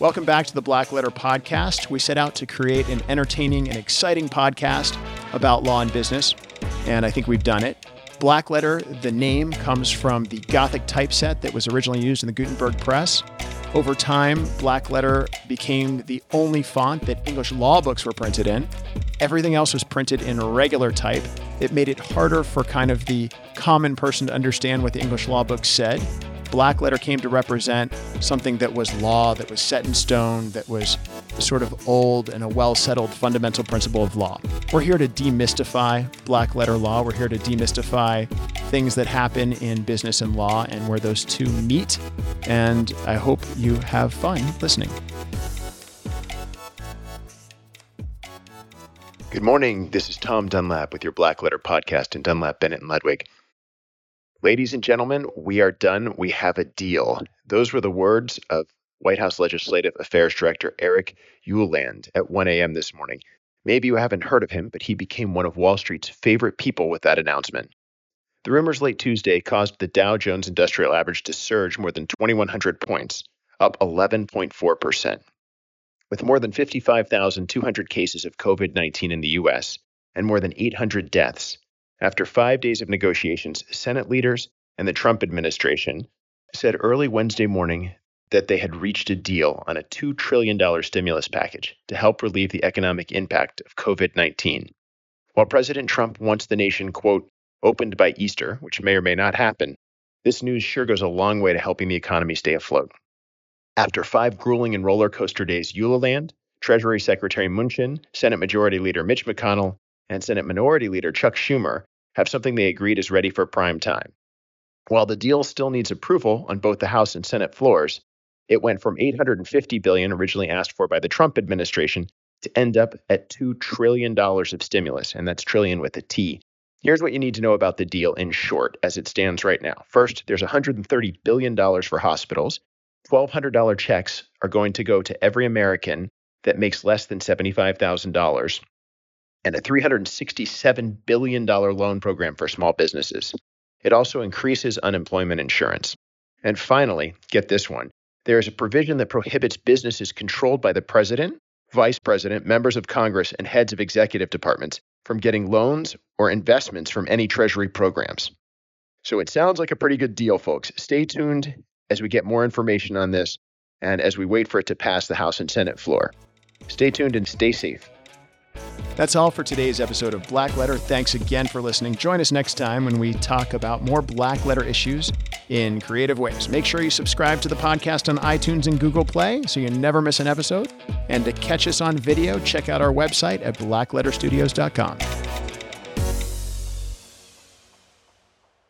Welcome back to the Black Letter Podcast. We set out to create an entertaining and exciting podcast about law and business, and I think we've done it. Black Letter, the name, comes from the Gothic typeset that was originally used in the Gutenberg press. Over time, Black Letter became the only font that English law books were printed in. Everything else was printed in regular type. It made it harder for kind of the common person to understand what the English law book said black letter came to represent something that was law, that was set in stone, that was sort of old and a well settled fundamental principle of law. We're here to demystify black letter law. We're here to demystify things that happen in business and law and where those two meet. And I hope you have fun listening. Good morning. This is Tom Dunlap with your Black Letter podcast in Dunlap, Bennett, and Ludwig. Ladies and gentlemen, we are done. We have a deal. Those were the words of White House Legislative Affairs Director Eric Ueland at 1 a.m. this morning. Maybe you haven't heard of him, but he became one of Wall Street's favorite people with that announcement. The rumors late Tuesday caused the Dow Jones Industrial Average to surge more than 2,100 points, up 11.4%. With more than 55,200 cases of COVID 19 in the U.S. and more than 800 deaths, after five days of negotiations, Senate leaders and the Trump administration said early Wednesday morning that they had reached a deal on a $2 trillion stimulus package to help relieve the economic impact of COVID 19. While President Trump wants the nation, quote, opened by Easter, which may or may not happen, this news sure goes a long way to helping the economy stay afloat. After five grueling and roller coaster days, Ueland, Treasury Secretary Mnuchin, Senate Majority Leader Mitch McConnell, and Senate Minority Leader Chuck Schumer have something they agreed is ready for prime time. While the deal still needs approval on both the House and Senate floors, it went from 850 billion originally asked for by the Trump administration to end up at 2 trillion dollars of stimulus, and that's trillion with a T. Here's what you need to know about the deal in short as it stands right now. First, there's 130 billion dollars for hospitals. $1200 checks are going to go to every American that makes less than $75,000 and a $367 billion loan program for small businesses. It also increases unemployment insurance. And finally, get this one there is a provision that prohibits businesses controlled by the president, vice president, members of Congress, and heads of executive departments from getting loans or investments from any Treasury programs. So it sounds like a pretty good deal, folks. Stay tuned as we get more information on this and as we wait for it to pass the House and Senate floor. Stay tuned and stay safe. That's all for today's episode of Black Letter. Thanks again for listening. Join us next time when we talk about more Black Letter issues in creative ways. Make sure you subscribe to the podcast on iTunes and Google Play so you never miss an episode. And to catch us on video, check out our website at blackletterstudios.com.